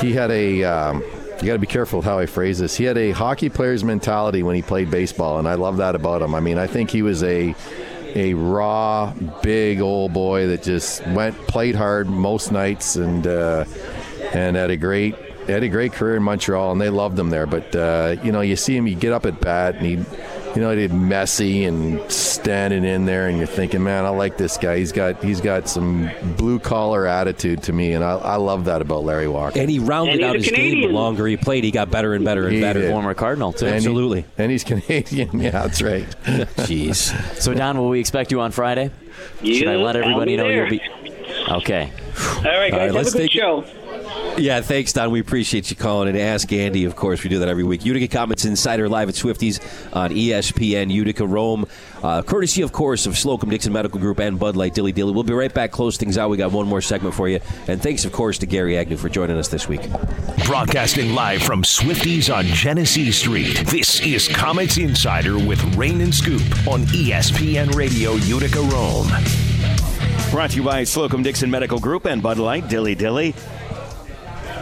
he had a. Um, you got to be careful how I phrase this. He had a hockey player's mentality when he played baseball, and I love that about him. I mean, I think he was a a raw, big old boy that just went played hard most nights, and uh, and had a great had a great career in Montreal, and they loved him there. But uh, you know, you see him, you get up at bat, and he. You know, he did messy and standing in there, and you're thinking, man, I like this guy. He's got he's got some blue collar attitude to me, and I, I love that about Larry Walker. And he rounded And out a his game the longer he played. He got better and better and He better. did. Former Cardinal, too. And he- Absolutely. and he's [LAUGHS] Canadian. Yeah, that's right. [LAUGHS] Jeez. So, Don, will we expect you on Friday? Should I Yeah, let everybody know be you'll be. Okay. All right, All right, guys, let's have a good take it- show. Yeah, thanks, Don. We appreciate you calling and ask Andy. Of course, we do that every week. Utica Comets Insider live at Swifty's on ESPN Utica Rome, uh, courtesy, of course, of Slocum Dickson Medical Group and Bud Light Dilly Dilly. We'll be right back. Close things out. We got one more segment for you, and thanks, of course, to Gary Agnew for joining us this week. Broadcasting live from Swifty's on Genesee Street. This is Comets Insider with Rain and Scoop on ESPN Radio Utica Rome. Brought to you by Slocum Dickson Medical Group and Bud Light, Dilly Dilly.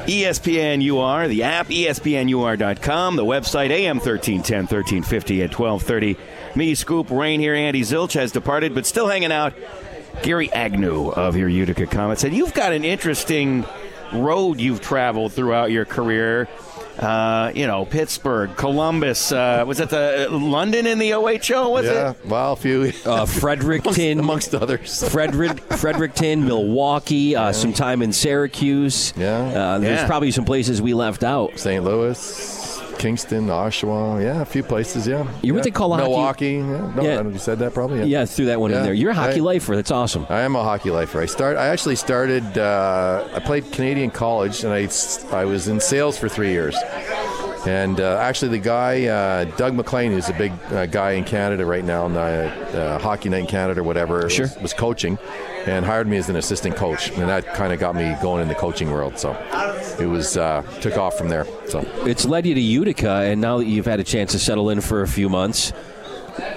E ESPN UR, the app, ESPNUR.com, the website, AM 1310, 1350 at 1230. Me, Scoop, Rain here. Andy Zilch has departed, but still hanging out. Gary Agnew of your Utica Comets. And you've got an interesting road you've traveled throughout your career. Uh, you know, Pittsburgh, Columbus. Uh, was it the London in the OHL? Was yeah, it? well, a few Uh, Fredericton, [LAUGHS] amongst others. Frederick, Fredericton, Milwaukee, uh, some time in Syracuse. Yeah. Uh, there's Yeah. probably some places we left out. St. Louis, Kingston, Oshawa. Yeah, a few places. Yeah. You went yeah. to call hockey- Milwaukee. Yeah. No, Yeah. I don't know if you said that probably. Yeah, threw that one in there. You're a hockey I- lifer. That's awesome. I am a hockey lifer. I start. I actually started. Uh, I played Canadian college, and I I was in sales for three years. And uh, actually, the guy uh, Doug MacLean, who's a big uh, guy in Canada right now, in the, uh, Hockey Night in Canada, or whatever, Sure. was, was coaching, and hired me as an assistant coach, and that kind of got me going in the coaching world. So it was uh, took off from there. So It's led you to Utica, and now that you've had a chance to settle in for a few months,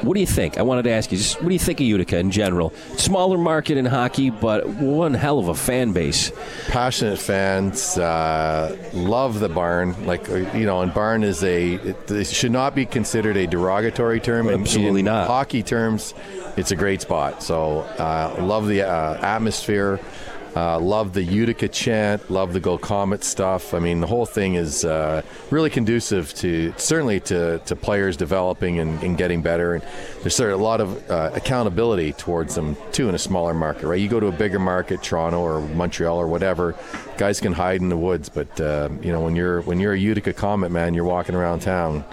what do you think? I wanted to ask you, just what do you think of Utica in general? Smaller market in hockey, but one hell of a fan base. passionate fans uh, love the barn. Like uh, you know, and barn is a it, it should not be considered a derogatory term. In- Absolutely in not. Hockey terms, it's a great spot. So uh, love the uh, atmosphere. Uh, love the Utica chant. Love the Go Comet stuff. I mean, the whole thing is uh, really conducive to certainly to, to players developing and, and getting better. And there's sort of a lot of uh, accountability towards them too in a smaller market, right? You go to a bigger market, Toronto or Montreal or whatever, guys can hide in the woods. But uh, you know, when you're when you're a Utica Comet man, you're walking around town.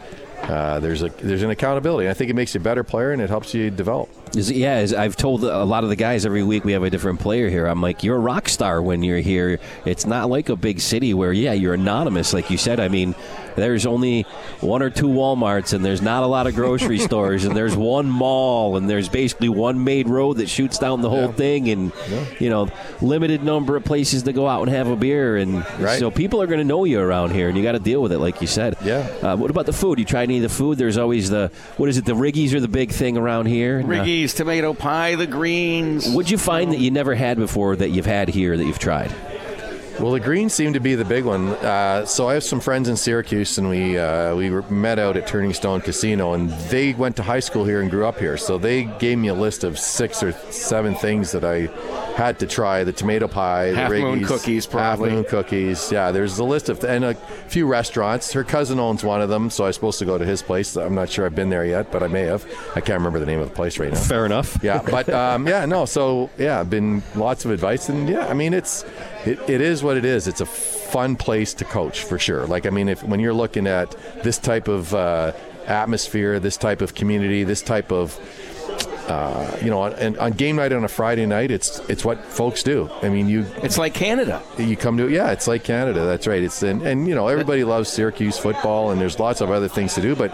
Uh, there's a there's an accountability. I think it makes you a better player and it helps you develop. Is, yeah, as I've told a lot of the guys every week we have a different player here. I'm like, you're a rock star when you're here. It's not like a big city where, yeah, you're anonymous, like you said. I mean, there's only one or two Walmarts, and there's not a lot of grocery [LAUGHS] stores, and there's one mall, and there's basically one main road that shoots down the whole Yeah. thing, and you know, limited number of places to go out and have a beer, and Right. so people are going to know you around here, and you got to deal with it, like you said. Yeah. Uh, what about the food? You try any of the food? There's always the what is it? The Riggies are the big thing around here. Riggies, uh, tomato pie, the greens. What'd you find that you never had before that you've had here that you've tried? Well, the greens seem to be the big one. Uh, so I have some friends in Syracuse, and we uh, we met out at Turning Stone Casino, and they went to high school here and grew up here. So they gave me a list of six or seven things that I had to try: the tomato pie, Half the Moon cookies, probably. half moon cookies. Yeah, there's a list of and a few restaurants. Her cousin owns one of them, so I'm supposed to go to his place. I'm not sure I've been there yet, but I may have. I can't remember the name of the place right now. Fair enough. Yeah, but um, yeah, no. So yeah, been lots of advice, and yeah, I mean, it's it, it is what it is. It's a fun place to coach for sure. Like I mean, if when you're looking at this type of uh, atmosphere, this type of community, this type of uh, you know, and on game night on a Friday night, it's it's what folks do. I mean, you It's like Canada. you come to yeah, it's like Canada. That's right. It's and, and you know everybody loves Syracuse football, and there's lots of other things to do. But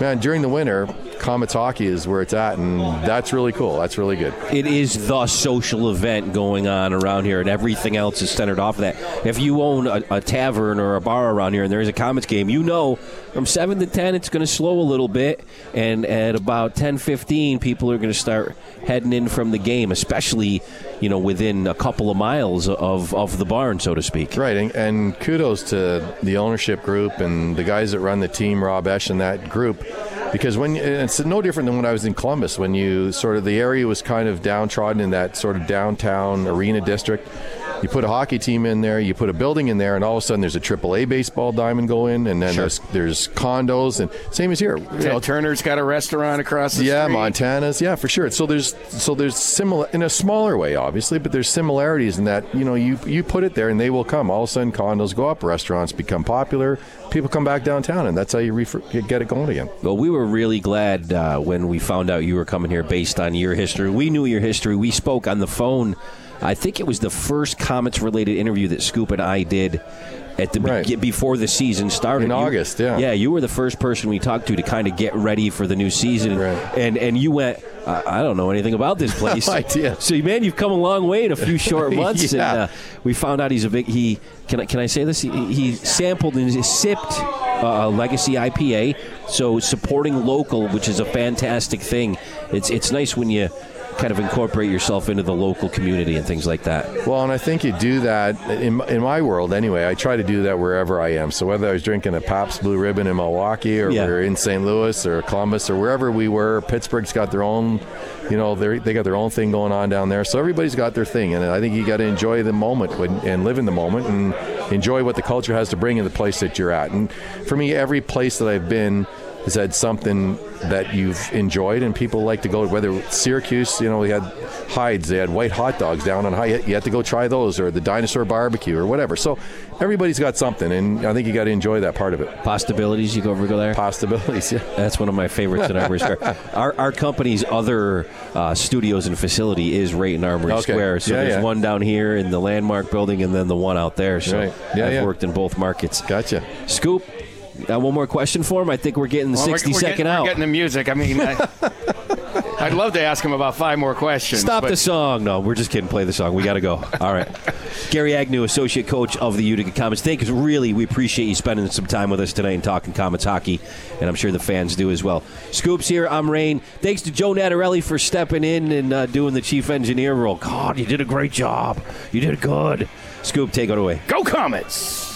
man, during the winter, Comets hockey is where it's at, and that's really cool. That's really good. It is the social event going on around here, and everything else is centered off of that. If you own a, a tavern or a bar around here and there is a Comets game, you know from 7 to 10 it's going to slow a little bit, and at about 10 15, people are going to start heading in from the game, especially you know within a couple of miles of, of the barn, so to speak. Right, and, and kudos to the ownership group and the guys that run the team, Rob Esche and that group, because when it's no different than when I was in Columbus, when you sort of the area was kind of downtrodden in that sort of downtown arena district. You put a hockey team in there, you put a building in there, and all of a sudden there's a AAA baseball diamond go in, and then there's there's condos, and same as here. You know, Turner's got a restaurant across the yeah, street. Montana's, yeah, for sure. So there's so there's similar in a smaller way, obviously, but there's similarities in that you know you you put it there and they will come. All of a sudden, condos go up, restaurants become popular, people come back downtown, and that's how you refer, get it going again. Well, we were really glad uh, when we found out you were coming here based on your history. We knew your history. We spoke on the phone. I think it was the first Comets related interview that Scoop and I did at the Right. be- before the season started. In You- August, yeah. Yeah, you were the first person we talked to to kind of get ready for the new season. Right. And and you went, I, I don't know anything about this [LAUGHS] place. No idea. So, man, you've come a long way in a few short [LAUGHS] months. Yeah. And uh, we found out he's a big, he, can I, can I say this? He, he sampled and he sipped uh, a legacy IPA. So supporting local, which is a fantastic thing. It's, it's nice when you kind of incorporate yourself into the local community and things like that. Well, and I think you do that in, in my world anyway. I try to do that wherever I am. So whether I was drinking a Pabst Blue Ribbon in Milwaukee, or Yeah. we're in St. Louis, or Columbus, or wherever we were, Pittsburgh's got their own, you know, they got their own thing going on down there. So everybody's got their thing, and I think you got to enjoy the moment when, and live in the moment and enjoy what the culture has to bring in the place that you're at. And for me, every place that I've been has had something that you've enjoyed, and people like to go. Whether Syracuse, you know, we had Heid's, they had white hot dogs down on high. You had to go try those, or the dinosaur barbecue, or whatever. So everybody's got something, and I think you got to enjoy that part of it. Possibilities, you go over go there? Possibilities, yeah. [LAUGHS] That's one of my favorites in Armory Square. [LAUGHS] Our, our company's other uh, studios and facility is right in Armory Okay. Square. So Yeah, there's yeah. one down here in the Landmark building and then the one out there. So Right. Yeah, I've yeah. worked in both markets. Gotcha. Scoop, got one more question for him? I think we're getting the Well, we're- we're second getting, out. We're getting the music. I mean, I, [LAUGHS] I'd love to ask him about five more questions. Stop but the song. No, we're just kidding. Play the song. We got to go. All right. [LAUGHS] Gary Agnew, associate coach of the Utica Comets. Thank you. Really, we appreciate you spending some time with us today and talking Comets hockey, and I'm sure the fans do as well. Scoops here. I'm Rain. Thanks to Joe Natarelli for stepping in and uh, doing the chief engineer role. God, you did a great job. You did good. Scoop, take it away. Go Comets!